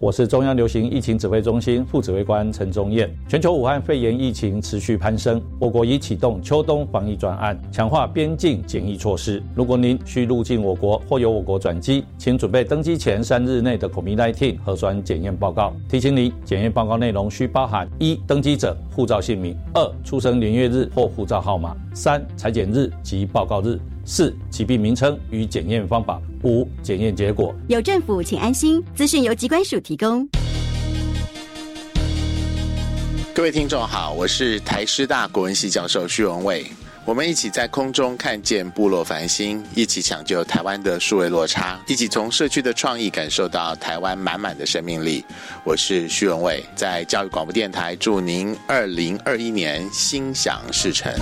我是中央流行疫情指挥中心副指挥官陈宗彦。全球武汉肺炎疫情持续攀升，我国已启动秋冬防疫专案，强化边境检疫措施。如果您需入境我国或由我国转机，请准备登机前三日内的 COVID-19 核酸检验报告。提醒您，检验报告内容需包含：一、登机者护照姓名；二、出生年月日或护照号码；三、裁剪日及报告日。四、疾病名称与检验方法；五、检验结果。有政府，请安心。资讯由机关署提供。各位听众好，我是台师大国文系教授徐文伟。我们一起在空中看见部落繁星，一起抢救台湾的数位落差，一起从社区的创意感受到台湾满满的生命力。我是徐文伟，在教育广播电台祝您二零二一年心想事成。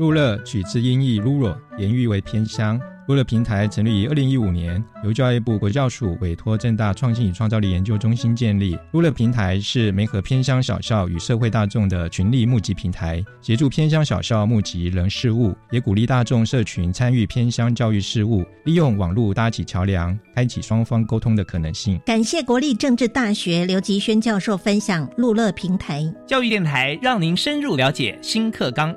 路乐取自音译 “rural”，言喻为偏乡。路乐平台成立于二零一五年，由教育部国教署委托正大创新与创造力研究中心建立。路乐平台是媒合偏乡小校与社会大众的群力募集平台，协助偏乡小校募集人事物，也鼓励大众社群参与偏乡教育事务，利用网络搭起桥梁，开启双方沟通的可能性。感谢国立政治大学刘吉轩教授分享路乐平台教育电台，让您深入了解新课纲。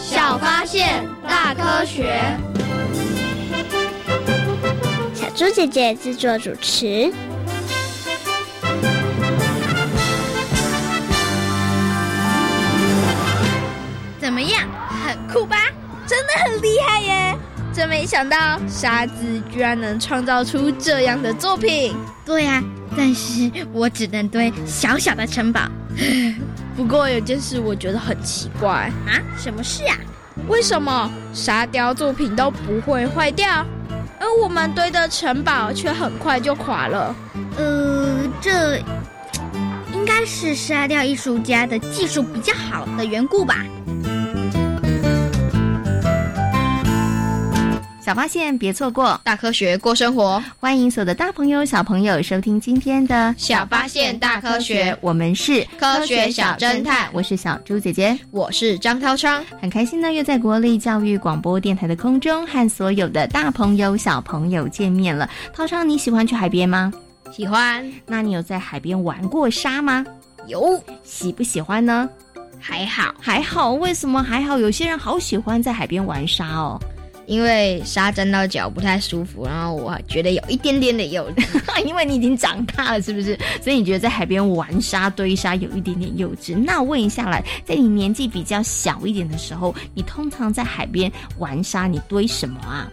小发现，大科学。小猪姐姐制作主持。怎么样，很酷吧？真的很厉害耶！真没想到沙子居然能创造出这样的作品。对呀，但是我只能堆小小的城堡。不过有件事我觉得很奇怪啊，什么事啊？为什么沙雕作品都不会坏掉，而我们堆的城堡却很快就垮了？呃，这应该是沙雕艺术家的技术比较好的缘故吧。小发现，别错过大科学过生活。欢迎所有的大朋友、小朋友收听今天的小发现大科学。我们是科学小侦探，我是小猪姐姐，我是张涛昌。很开心呢，又在国立教育广播电台的空中和所有的大朋友、小朋友见面了。涛昌，你喜欢去海边吗？喜欢。那你有在海边玩过沙吗？有。喜不喜欢呢？还好，还好。为什么还好？有些人好喜欢在海边玩沙哦。因为沙沾到脚不太舒服，然后我觉得有一点点的幼稚，因为你已经长大了，是不是？所以你觉得在海边玩沙堆沙有一点点幼稚？那问一下来，在你年纪比较小一点的时候，你通常在海边玩沙，你堆什么啊？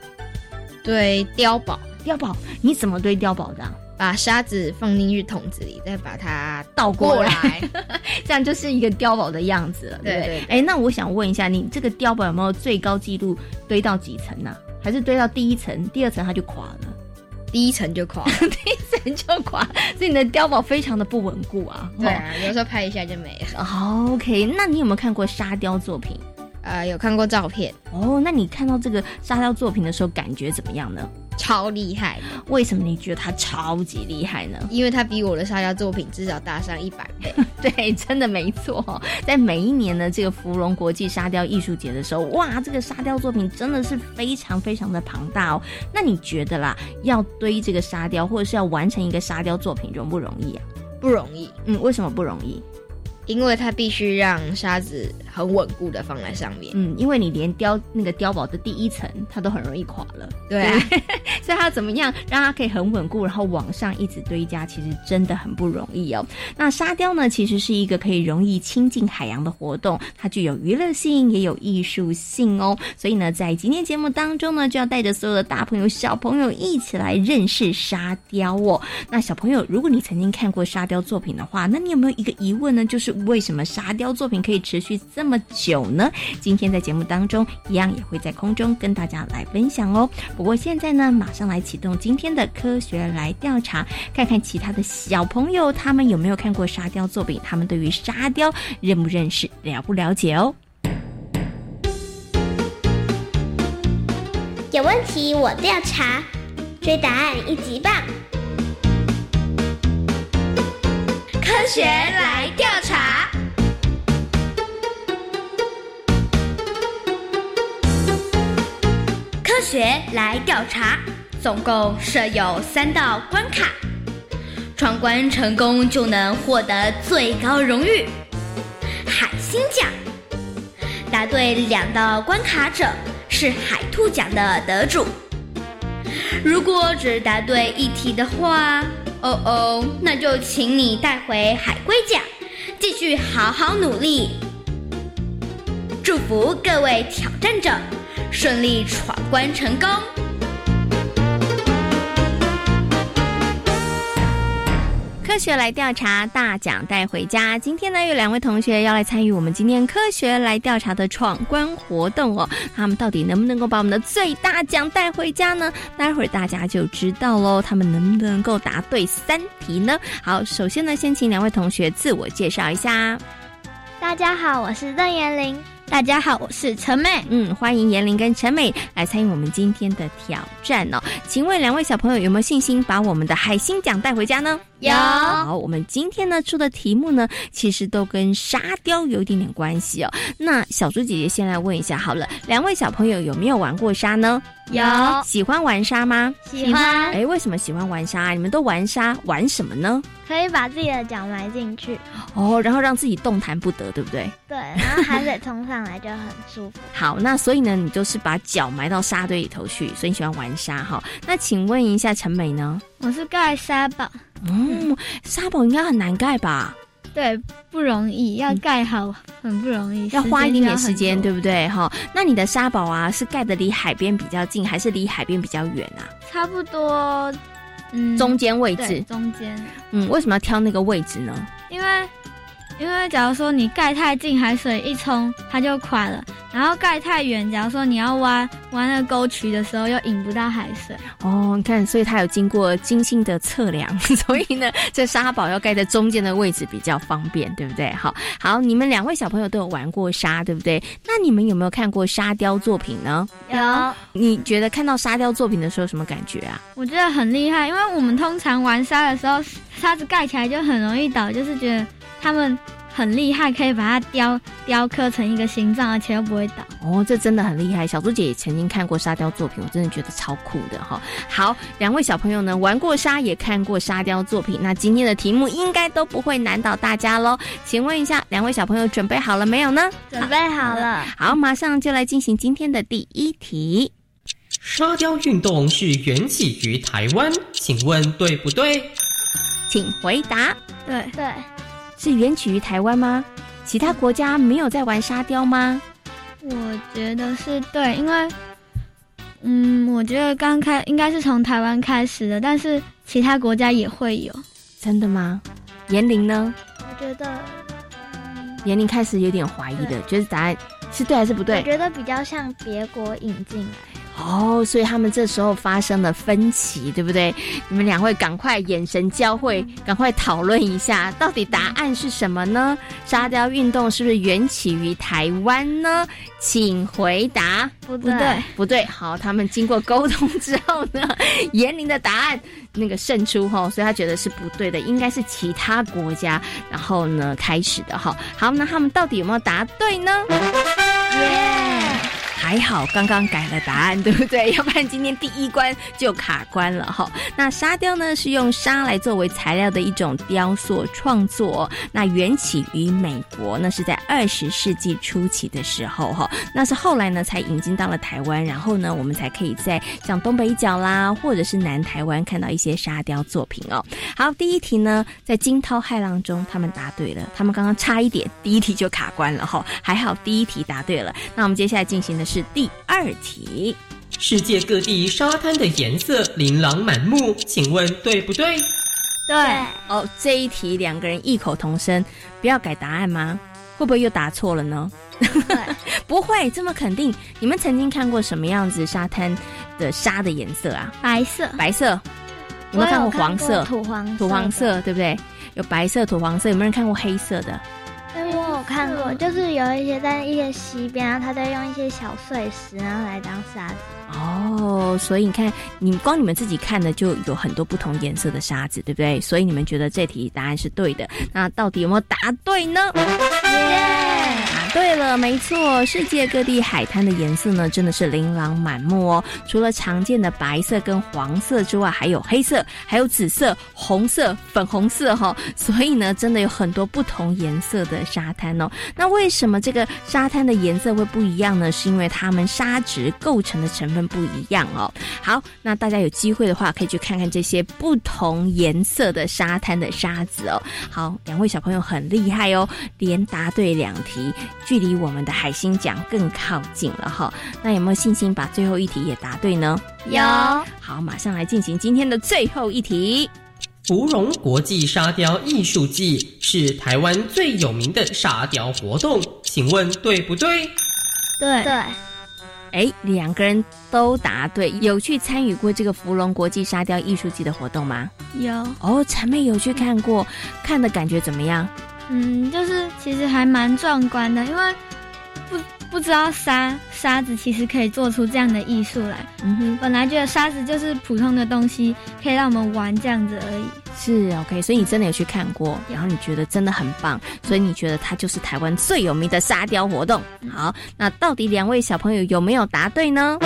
堆碉堡，碉堡，你怎么堆碉堡的？把沙子放进去桶子里，再把它倒过来，这样就是一个碉堡的样子了，对不对？哎，那我想问一下，你这个碉堡有没有最高纪录堆到几层呢？还是堆到第一层，第二层它就垮了？第一层就垮，第一层就垮，所以你的碉堡非常的不稳固啊。对啊，有时候拍一下就没了。OK，那你有没有看过沙雕作品？呃，有看过照片。哦，那你看到这个沙雕作品的时候，感觉怎么样呢？超厉害的，为什么你觉得他超级厉害呢？因为他比我的沙雕作品至少大上一百倍。对，真的没错。在每一年的这个芙蓉国际沙雕艺术节的时候，哇，这个沙雕作品真的是非常非常的庞大哦。那你觉得啦，要堆这个沙雕，或者是要完成一个沙雕作品，容不容易啊？不容易。嗯，为什么不容易？因为它必须让沙子很稳固的放在上面。嗯，因为你连碉那个碉堡的第一层，它都很容易垮了。对啊，所以它怎么样让它可以很稳固，然后往上一直堆加，其实真的很不容易哦。那沙雕呢，其实是一个可以容易亲近海洋的活动，它具有娱乐性，也有艺术性哦。所以呢，在今天节目当中呢，就要带着所有的大朋友、小朋友一起来认识沙雕哦。那小朋友，如果你曾经看过沙雕作品的话，那你有没有一个疑问呢？就是为什么沙雕作品可以持续这么久呢？今天在节目当中，一样也会在空中跟大家来分享哦。不过现在呢，马上来启动今天的科学来调查，看看其他的小朋友他们有没有看过沙雕作品，他们对于沙雕认不认识、了不了解哦。有问题我调查，追答案一级棒。科学来调查。学来调查，总共设有三道关卡，闯关成功就能获得最高荣誉——海星奖。答对两道关卡者是海兔奖的得主。如果只答对一题的话，哦哦，那就请你带回海龟奖，继续好好努力。祝福各位挑战者顺利闯关成功。科学来调查，大奖带回家。今天呢，有两位同学要来参与我们今天科学来调查的闯关活动哦。他们到底能不能够把我们的最大奖带回家呢？待会儿大家就知道喽。他们能不能够答对三题呢？好，首先呢，先请两位同学自我介绍一下。大家好，我是邓妍玲。大家好，我是陈美。嗯，欢迎严玲跟陈美来参与我们今天的挑战哦。请问两位小朋友有没有信心把我们的海星奖带回家呢？有。好，我们今天呢出的题目呢，其实都跟沙雕有一点点关系哦。那小猪姐姐先来问一下好了，两位小朋友有没有玩过沙呢？有。喜欢玩沙吗？喜欢。哎，为什么喜欢玩沙？你们都玩沙，玩什么呢？可以把自己的脚埋进去。哦，然后让自己动弹不得，对不对？对，然后海水冲上来就很舒服。好，那所以呢，你就是把脚埋到沙堆里头去，所以你喜欢玩沙哈。那请问一下陈美呢？我是盖沙堡。嗯，沙堡应该很难盖吧？对，不容易，要盖好很不容易，要花一点点时间，对不对？哈，那你的沙堡啊，是盖的离海边比较近，还是离海边比较远啊？差不多，嗯，中间位置，中间。嗯，为什么要挑那个位置呢？因为。因为假如说你盖太近，海水一冲它就垮了；然后盖太远，假如说你要挖挖那个沟渠的时候，又引不到海水。哦，你看，所以它有经过精心的测量，所以呢，这沙堡要盖在中间的位置比较方便，对不对？好，好，你们两位小朋友都有玩过沙，对不对？那你们有没有看过沙雕作品呢？有。你觉得看到沙雕作品的时候什么感觉啊？我觉得很厉害，因为我们通常玩沙的时候，沙子盖起来就很容易倒，就是觉得。他们很厉害，可以把它雕雕刻成一个心脏，而且又不会倒。哦，这真的很厉害。小猪姐也曾经看过沙雕作品，我真的觉得超酷的哈。好，两位小朋友呢，玩过沙，也看过沙雕作品，那今天的题目应该都不会难倒大家喽。请问一下，两位小朋友准备好了没有呢？准备好了。好，马上就来进行今天的第一题。沙雕运动是缘起于台湾，请问对不对？请回答。对对。是源起于台湾吗？其他国家没有在玩沙雕吗？我觉得是对，因为，嗯，我觉得刚开应该是从台湾开始的，但是其他国家也会有。真的吗？年龄呢？我觉得，严玲开始有点怀疑的，觉得答案是对还是不对？我觉得比较像别国引进来。哦，所以他们这时候发生了分歧，对不对？你们两位赶快眼神交汇，赶快讨论一下，到底答案是什么呢？沙雕运动是不是缘起于台湾呢？请回答。不对，不对。好，他们经过沟通之后呢，严玲的答案那个胜出哈，所以他觉得是不对的，应该是其他国家然后呢开始的哈。好，那他们到底有没有答对呢？耶！还好刚刚改了答案，对不对？要不然今天第一关就卡关了哈。那沙雕呢是用沙来作为材料的一种雕塑创作，那缘起于美国，那是在二十世纪初期的时候哈，那是后来呢才引进到了台湾，然后呢我们才可以在像东北角啦，或者是南台湾看到一些沙雕作品哦。好，第一题呢在惊涛骇浪中，他们答对了，他们刚刚差一点第一题就卡关了哈，还好第一题答对了。那我们接下来进行的是第二题。世界各地沙滩的颜色琳琅满目，请问对不对？对哦，这一题两个人异口同声，不要改答案吗？会不会又答错了呢？不会这么肯定。你们曾经看过什么样子沙滩的沙的颜色啊？白色，白色。有没有看过黄色？土黄土黄色，对不对？有白色、土黄色。有没有人看过黑色的？看过，就是有一些在一些溪边，然后他在用一些小碎石，然后来当沙子。哦，所以你看，你光你们自己看的就有很多不同颜色的沙子，对不对？所以你们觉得这题答案是对的。那到底有没有答对呢？耶，答对了，没错。世界各地海滩的颜色呢，真的是琳琅满目哦。除了常见的白色跟黄色之外，还有黑色，还有紫色、红色、粉红色哈。所以呢，真的有很多不同颜色的沙滩哦。那为什么这个沙滩的颜色会不一样呢？是因为它们沙质构成的成分。不一样哦。好，那大家有机会的话，可以去看看这些不同颜色的沙滩的沙子哦。好，两位小朋友很厉害哦，连答对两题，距离我们的海星奖更靠近了哈。那有没有信心把最后一题也答对呢？有。好，马上来进行今天的最后一题。芙蓉国际沙雕艺术季是台湾最有名的沙雕活动，请问对不对？对对。哎，两个人都答对，有去参与过这个芙蓉国际沙雕艺术季的活动吗？有哦，陈妹有去看过，看的感觉怎么样？嗯，就是其实还蛮壮观的，因为不不知道沙沙子其实可以做出这样的艺术来。嗯哼，本来觉得沙子就是普通的东西，可以让我们玩这样子而已。是 OK，所以你真的有去看过，然后你觉得真的很棒，所以你觉得它就是台湾最有名的沙雕活动。好，那到底两位小朋友有没有答对呢？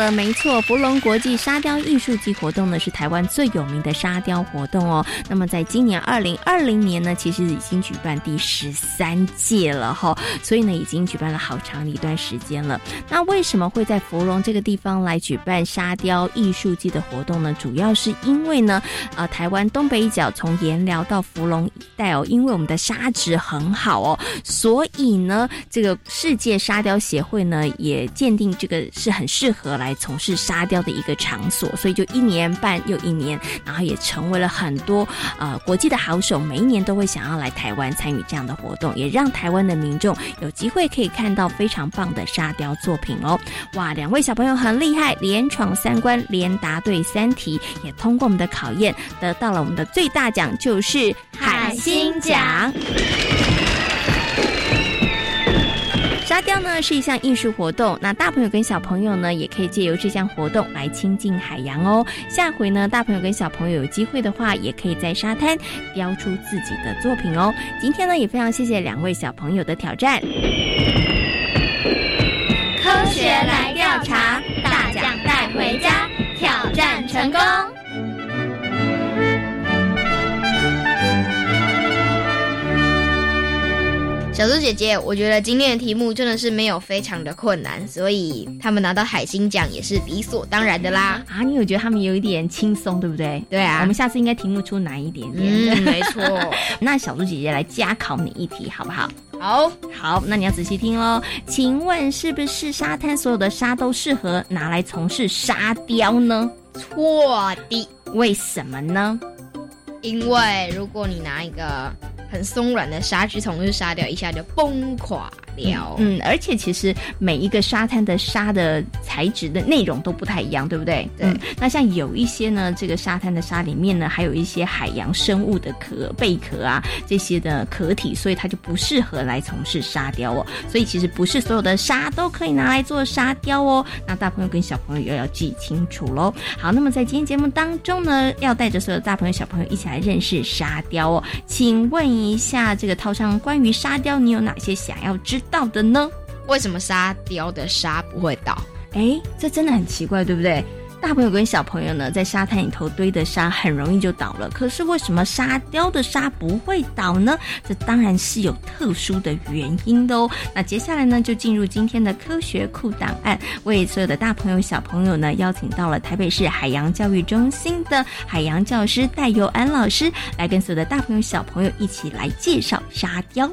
耶，答对了，没错，芙蓉国际沙雕艺术季活动呢是台湾最有名的沙雕活动哦。那么在今年二零二零年呢，其实已经举办第十三届了哈，所以呢已经举办了好长一段时间了。那为什么会在芙蓉这个地方来举办沙雕艺术季的活动呢？主要是因为呢，呃，台湾东北角从盐寮到芙蓉一带哦，因为我们的沙质很好哦，所以呢，这个世界沙雕协会呢也鉴定这个是很适合来从事沙雕的一个场所，所以就一年半又一年，然后也成为了很多呃国际的好手，每一年都会想要来台湾参与这样的活动，也让台湾的民众有机会可以看到非常棒的沙雕作品哦。哇，两位小朋友很厉害，连闯三关，连答对三题，也通过我们的考验，得到了我们的最大奖，就是海星奖。沙雕呢是一项艺术活动，那大朋友跟小朋友呢也可以借由这项活动来亲近海洋哦。下回呢，大朋友跟小朋友有机会的话，也可以在沙滩雕出自己的作品哦。今天呢，也非常谢谢两位小朋友的挑战。科学来调查，大奖带回家，挑战成功。小猪姐姐，我觉得今天的题目真的是没有非常的困难，所以他们拿到海星奖也是理所当然的啦。啊，你有觉得他们有一点轻松，对不对？对啊，我们下次应该题目出难一点点。嗯，没错。那小猪姐姐来加考你一题，好不好？好，好，那你要仔细听喽。请问是不是沙滩所有的沙都适合拿来从事沙雕呢？错的。为什么呢？因为如果你拿一个很松软的沙去从事沙雕，一下就崩垮。了。嗯，而且其实每一个沙滩的沙的材质的内容都不太一样，对不对？对。那像有一些呢，这个沙滩的沙里面呢，还有一些海洋生物的壳、贝壳啊这些的壳体，所以它就不适合来从事沙雕哦。所以其实不是所有的沙都可以拿来做沙雕哦。那大朋友跟小朋友又要记清楚喽。好，那么在今天节目当中呢，要带着所有的大朋友小朋友一起来认识沙雕哦。请问一下，这个涛上关于沙雕，你有哪些想要知道的呢？为什么沙雕的沙不会倒？哎，这真的很奇怪，对不对？大朋友跟小朋友呢，在沙滩里头堆的沙很容易就倒了，可是为什么沙雕的沙不会倒呢？这当然是有特殊的原因的哦。那接下来呢，就进入今天的科学库档案，为所有的大朋友、小朋友呢，邀请到了台北市海洋教育中心的海洋教师戴佑安老师，来跟所有的大朋友、小朋友一起来介绍沙雕。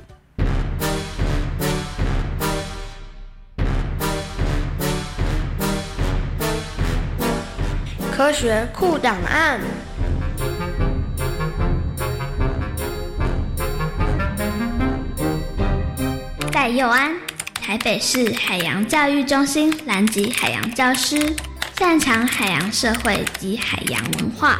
科学酷档案。戴佑安，台北市海洋教育中心南极海洋教师，擅长海洋社会及海洋文化。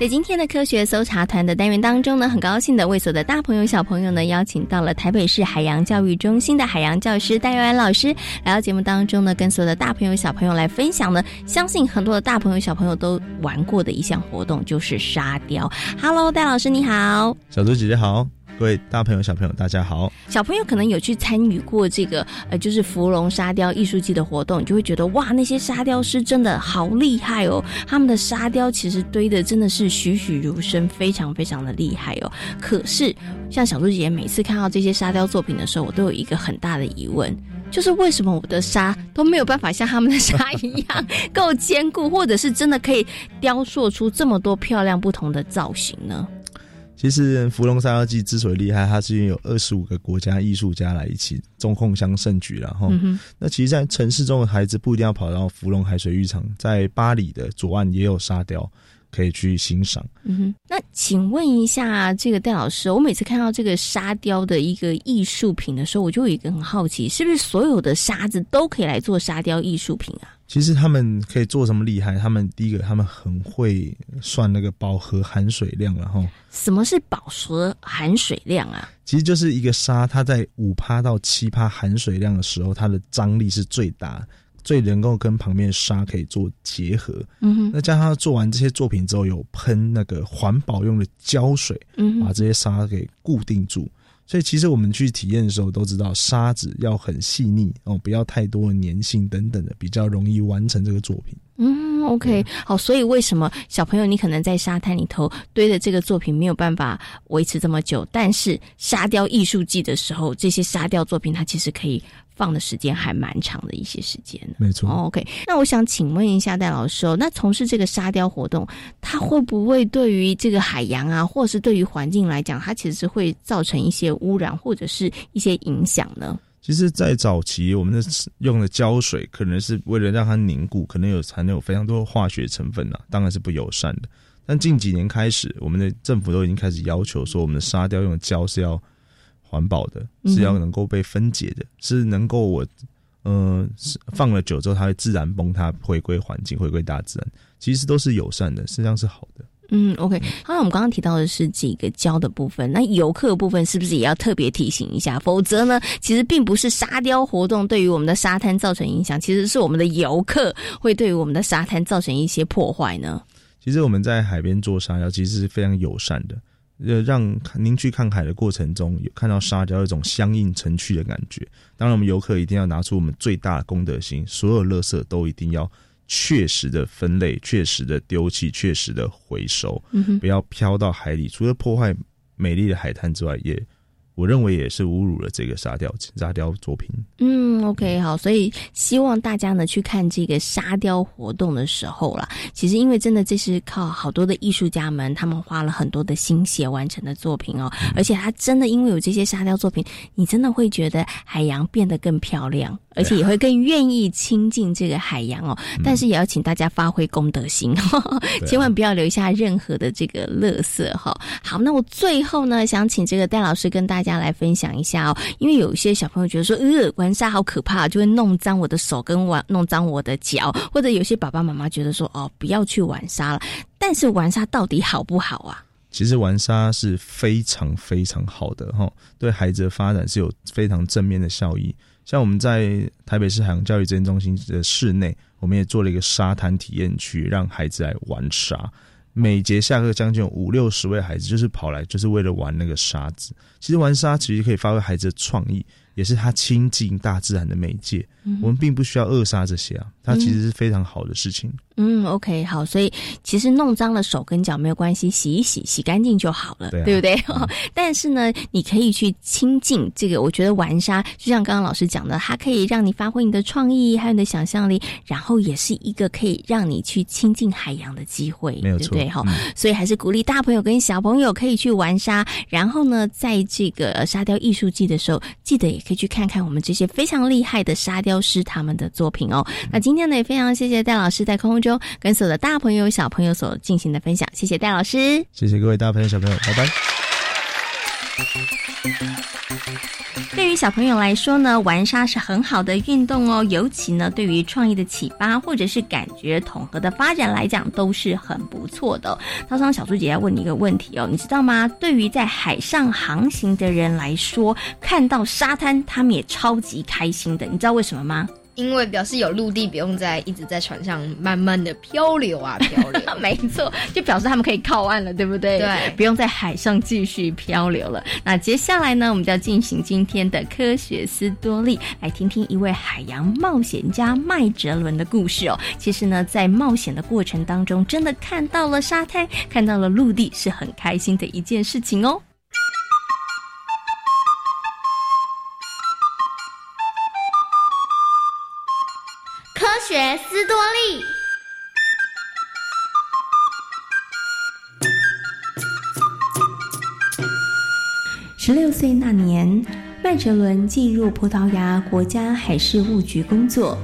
在今天的科学搜查团的单元当中呢，很高兴的为所有的大朋友小朋友呢邀请到了台北市海洋教育中心的海洋教师戴佑安老师来到节目当中呢，跟所有的大朋友小朋友来分享呢，相信很多的大朋友小朋友都玩过的一项活动就是沙雕。Hello，戴老师你好，小猪姐姐好。各位大朋友、小朋友，大家好！小朋友可能有去参与过这个呃，就是芙蓉沙雕艺术季的活动，你就会觉得哇，那些沙雕师真的好厉害哦！他们的沙雕其实堆的真的是栩栩如生，非常非常的厉害哦。可是，像小猪姐姐每次看到这些沙雕作品的时候，我都有一个很大的疑问，就是为什么我的沙都没有办法像他们的沙一样够坚固，或者是真的可以雕塑出这么多漂亮不同的造型呢？其实芙蓉沙雕记之所以厉害，它是因为有二十五个国家艺术家来一起中控相盛举然后，那其实，在城市中的孩子不一定要跑到芙蓉海水浴场，在巴黎的左岸也有沙雕可以去欣赏。嗯哼，那请问一下，这个戴老师，我每次看到这个沙雕的一个艺术品的时候，我就有一个很好奇，是不是所有的沙子都可以来做沙雕艺术品啊？其实他们可以做什么厉害？他们第一个，他们很会算那个饱和含水量，然后什么是饱和含水量啊？其实就是一个沙，它在五趴到七趴含水量的时候，它的张力是最大，最能够跟旁边沙可以做结合。嗯哼，那加上做完这些作品之后，有喷那个环保用的胶水，嗯，把这些沙给固定住。所以其实我们去体验的时候都知道，沙子要很细腻哦，不要太多的粘性等等的，比较容易完成这个作品。嗯，OK，好，所以为什么小朋友你可能在沙滩里头堆的这个作品没有办法维持这么久，但是沙雕艺术季的时候，这些沙雕作品它其实可以。放的时间还蛮长的一些时间没错。OK，那我想请问一下戴老师哦，那从事这个沙雕活动，它会不会对于这个海洋啊，或者是对于环境来讲，它其实是会造成一些污染或者是一些影响呢？其实，在早期，我们的用的胶水可能是为了让它凝固，可能有含有非常多化学成分啊，当然是不友善的。但近几年开始，我们的政府都已经开始要求说，我们的沙雕用的胶是要。环保的是要能够被分解的，是能够我，嗯，放了久之后它会自然崩塌，回归环境，回归大自然，其实都是友善的，实际上是好的。嗯，OK。刚才我们刚刚提到的是几个胶的部分，那游客部分是不是也要特别提醒一下？否则呢，其实并不是沙雕活动对于我们的沙滩造成影响，其实是我们的游客会对于我们的沙滩造成一些破坏呢。其实我们在海边做沙雕，其实是非常友善的。呃，让您去看海的过程中，有看到沙雕一种相应成趣的感觉。当然，我们游客一定要拿出我们最大的公德心，所有垃圾都一定要确实的分类、确实的丢弃、确实的回收，不要飘到海里。除了破坏美丽的海滩之外，也。我认为也是侮辱了这个沙雕沙雕作品。嗯，OK，好，所以希望大家呢去看这个沙雕活动的时候啦，其实因为真的这是靠好多的艺术家们，他们花了很多的心血完成的作品哦，而且他真的因为有这些沙雕作品，你真的会觉得海洋变得更漂亮。而且也会更愿意亲近这个海洋哦，但是也要请大家发挥公德心，千万不要留下任何的这个垃圾哈。好，那我最后呢，想请这个戴老师跟大家来分享一下哦，因为有一些小朋友觉得说，呃，玩沙好可怕，就会弄脏我的手跟玩弄脏我的脚，或者有些爸爸妈妈觉得说，哦，不要去玩沙了。但是玩沙到底好不好啊？其实玩沙是非常非常好的哈，对孩子的发展是有非常正面的效益。像我们在台北市海洋教育资源中心的室内，我们也做了一个沙滩体验区，让孩子来玩沙。每节下课将近五六十位孩子，就是跑来就是为了玩那个沙子。其实玩沙其实可以发挥孩子的创意，也是他亲近大自然的媒介。嗯我们并不需要扼杀这些啊，它其实是非常好的事情。嗯，OK，好，所以其实弄脏了手跟脚没有关系，洗一洗，洗干净就好了，对啊不对？但是呢，你可以去亲近这个，我觉得玩沙就像刚刚老师讲的，它可以让你发挥你的创意，还有你的想象力，然后也是一个可以让你去亲近海洋的机会，没有错对不对？哈、嗯所以还是鼓励大朋友跟小朋友可以去玩沙，然后呢，在这个呃沙雕艺术季的时候，记得也可以去看看我们这些非常厉害的沙雕师他们的作品哦。那今天呢，也非常谢谢戴老师在空中跟所有的大朋友、小朋友所进行的分享，谢谢戴老师。谢谢各位大朋友小朋友，拜拜。对于小朋友来说呢，玩沙是很好的运动哦，尤其呢，对于创意的启发或者是感觉统合的发展来讲，都是很不错的哦。涛涛小猪姐要问你一个问题哦，你知道吗？对于在海上航行的人来说，看到沙滩，他们也超级开心的，你知道为什么吗？因为表示有陆地，不用再一直在船上慢慢的漂流啊漂流。没错，就表示他们可以靠岸了，对不对？对不用在海上继续漂流了。那接下来呢，我们就要进行今天的科学斯多利，来听听一位海洋冒险家麦哲伦的故事哦。其实呢，在冒险的过程当中，真的看到了沙滩，看到了陆地，是很开心的一件事情哦。学斯多利。十六岁那年，麦哲伦进入葡萄牙国家海事务局工作。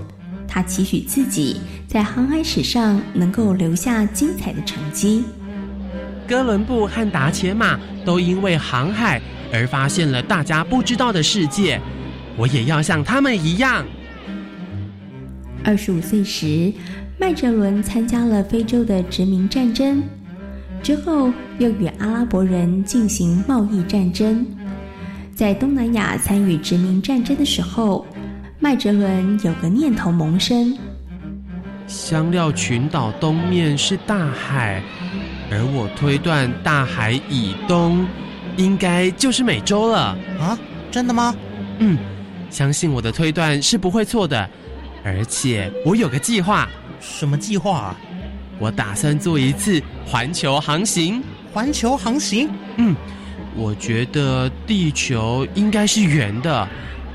他期许自己在航海史上能够留下精彩的成绩。哥伦布和达伽马都因为航海而发现了大家不知道的世界，我也要像他们一样。二十五岁时，麦哲伦参加了非洲的殖民战争，之后又与阿拉伯人进行贸易战争。在东南亚参与殖民战争的时候，麦哲伦有个念头萌生：香料群岛东面是大海，而我推断大海以东应该就是美洲了。啊，真的吗？嗯，相信我的推断是不会错的。而且我有个计划。什么计划啊？我打算做一次环球航行。环球航行？嗯，我觉得地球应该是圆的，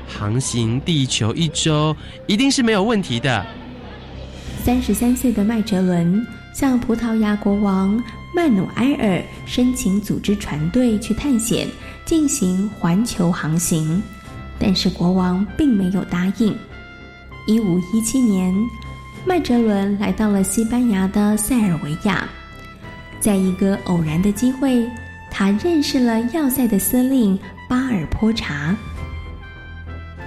航行地球一周一定是没有问题的。三十三岁的麦哲伦向葡萄牙国王曼努埃尔申请组织船队去探险，进行环球航行，但是国王并没有答应。一五一七年，麦哲伦来到了西班牙的塞尔维亚，在一个偶然的机会，他认识了要塞的司令巴尔波查。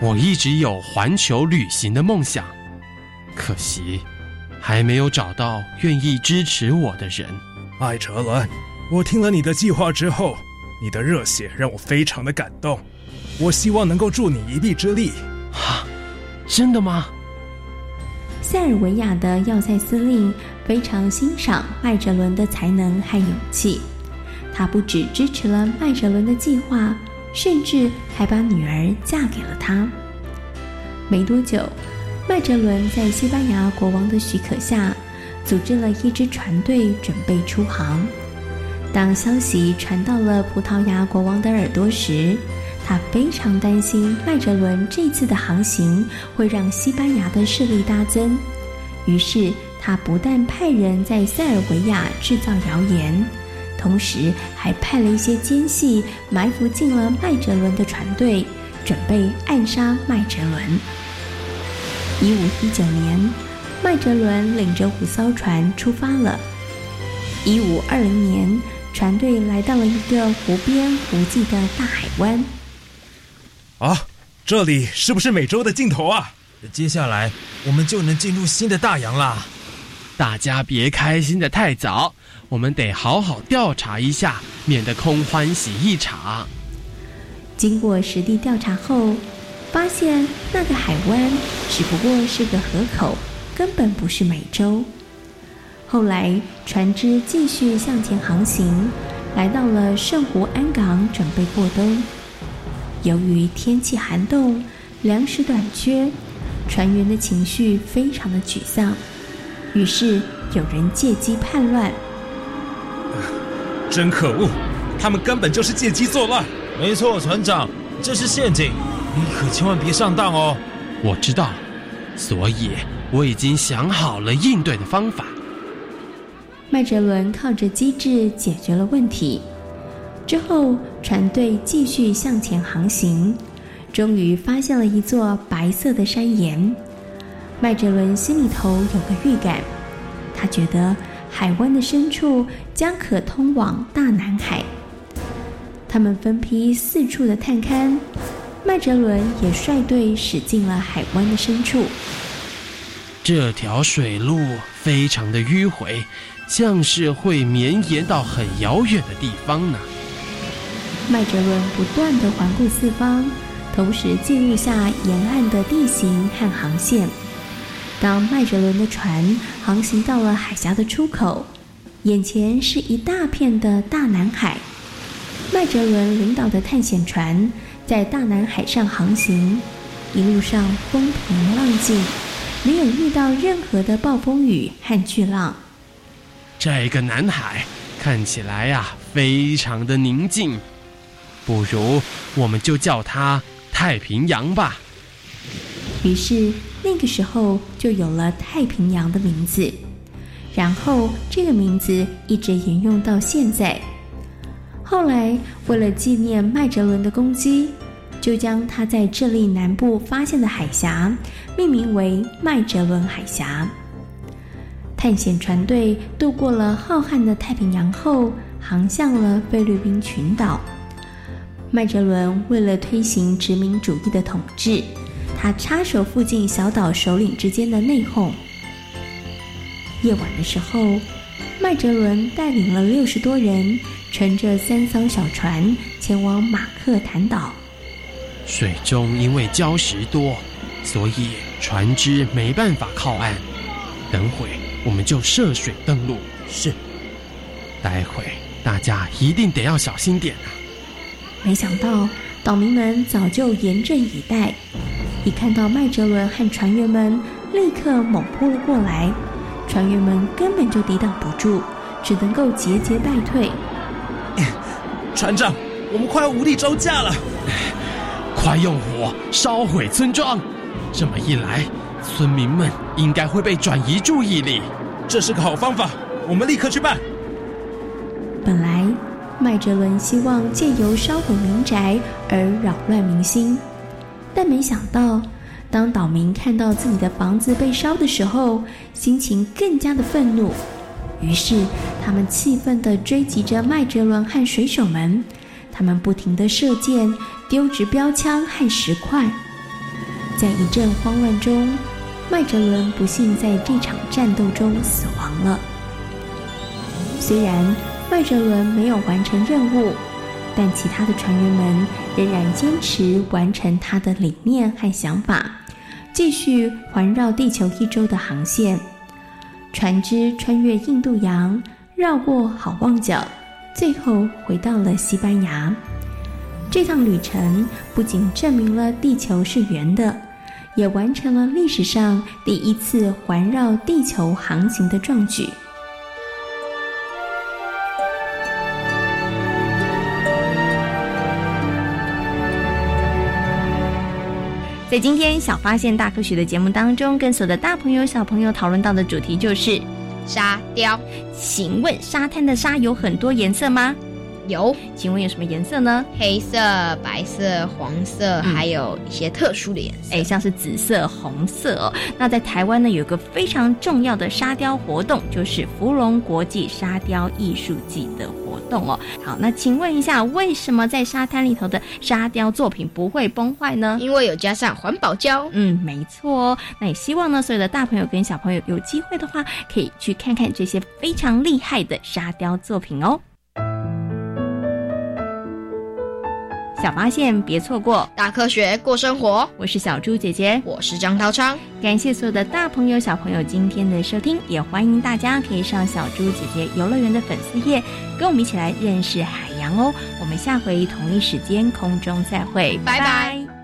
我一直有环球旅行的梦想，可惜还没有找到愿意支持我的人。麦哲伦，我听了你的计划之后，你的热血让我非常的感动。我希望能够助你一臂之力。啊，真的吗？塞尔维亚的要塞司令非常欣赏麦哲伦的才能和勇气，他不只支持了麦哲伦的计划，甚至还把女儿嫁给了他。没多久，麦哲伦在西班牙国王的许可下，组织了一支船队准备出航。当消息传到了葡萄牙国王的耳朵时，他非常担心麦哲伦这次的航行会让西班牙的势力大增，于是他不但派人在塞尔维亚制造谣言，同时还派了一些奸细埋伏进了麦哲伦的船队，准备暗杀麦哲伦。一五一九年，麦哲伦领着五艘船出发了。一五二零年，船队来到了一个湖边无际的大海湾。啊，这里是不是美洲的尽头啊？接下来我们就能进入新的大洋啦！大家别开心的太早，我们得好好调查一下，免得空欢喜一场。经过实地调查后，发现那个海湾只不过是个河口，根本不是美洲。后来船只继续向前航行，来到了圣湖安港，准备过冬。由于天气寒冻，粮食短缺，船员的情绪非常的沮丧。于是有人借机叛乱。真可恶！他们根本就是借机作乱。没错，船长，这是陷阱，你可千万别上当哦。我知道，所以我已经想好了应对的方法。麦哲伦靠着机智解决了问题。之后，船队继续向前航行，终于发现了一座白色的山岩。麦哲伦心里头有个预感，他觉得。海湾的深处将可通往大南海。他们分批四处的探勘，麦哲伦也率队驶进了海湾的深处。这条水路非常的迂回，像是会绵延到很遥远的地方呢。麦哲伦不断的环顾四方，同时记录下沿岸的地形和航线。当麦哲伦的船航行到了海峡的出口，眼前是一大片的大南海。麦哲伦领导的探险船在大南海上航行，一路上风平浪静，没有遇到任何的暴风雨和巨浪。这个南海看起来呀，非常的宁静，不如我们就叫它太平洋吧。于是。那个时候就有了太平洋的名字，然后这个名字一直沿用到现在。后来为了纪念麦哲伦的攻击，就将他在智利南部发现的海峡命名为麦哲伦海峡。探险船队渡过了浩瀚的太平洋后，航向了菲律宾群岛。麦哲伦为了推行殖民主义的统治。他插手附近小岛首领之间的内讧。夜晚的时候，麦哲伦带领了六十多人，乘着三艘小船前往马克坦岛。水中因为礁石多，所以船只没办法靠岸。等会我们就涉水登陆。是。待会大家一定得要小心点啊！没想到岛民们早就严阵以待。一看到麦哲伦和船员们，立刻猛扑了过来，船员们根本就抵挡不住，只能够节节败退。船长，我们快要无力招架了，快用火烧毁村庄！这么一来，村民们应该会被转移注意力，这是个好方法，我们立刻去办。本来麦哲伦希望借由烧毁民宅而扰乱民心。但没想到，当岛民看到自己的房子被烧的时候，心情更加的愤怒。于是，他们气愤地追击着麦哲伦和水手们，他们不停地射箭、丢掷标枪和石块。在一阵慌乱中，麦哲伦不幸在这场战斗中死亡了。虽然麦哲伦没有完成任务。但其他的船员们仍然坚持完成他的理念和想法，继续环绕地球一周的航线。船只穿越印度洋，绕过好望角，最后回到了西班牙。这趟旅程不仅证明了地球是圆的，也完成了历史上第一次环绕地球航行的壮举。在今天小发现大科学的节目当中，跟所有的大朋友小朋友讨论到的主题就是沙雕。请问沙滩的沙有很多颜色吗？有，请问有什么颜色呢？黑色、白色、黄色，还有一些特殊的颜色，哎，像是紫色、红色哦。那在台湾呢，有个非常重要的沙雕活动，就是芙蓉国际沙雕艺术季的活动哦。好，那请问一下，为什么在沙滩里头的沙雕作品不会崩坏呢？因为有加上环保胶。嗯，没错哦。那也希望呢，所有的大朋友跟小朋友有机会的话，可以去看看这些非常厉害的沙雕作品哦。小发现别错过，大科学过生活。我是小猪姐姐，我是张涛昌。感谢所有的大朋友、小朋友今天的收听，也欢迎大家可以上小猪姐姐游乐园的粉丝页，跟我们一起来认识海洋哦。我们下回同一时间空中再会，拜拜。